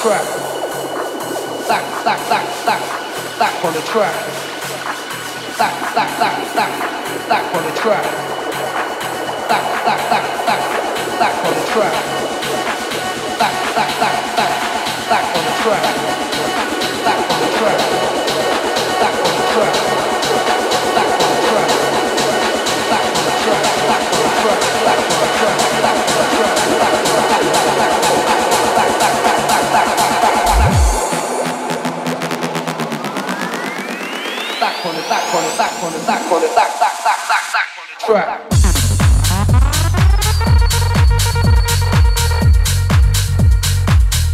track. Stack, stack, stack, stack, stack on the track. Stack, stack, stack, stack, stack on the track. Stack, stack, stack, stack, stack on the track. Stack, stack, stack, stack, stack on the track. Stack on the track. Stack on the track. Stack on the track. Stack on the track. Stack on the track. Stack on the track. Stack on the track. Stack on the Stack on the stack on the stack on the stack on the stack stack stack stack stack on the track.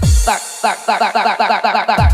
Stack stack stack stack stack stack stack stack on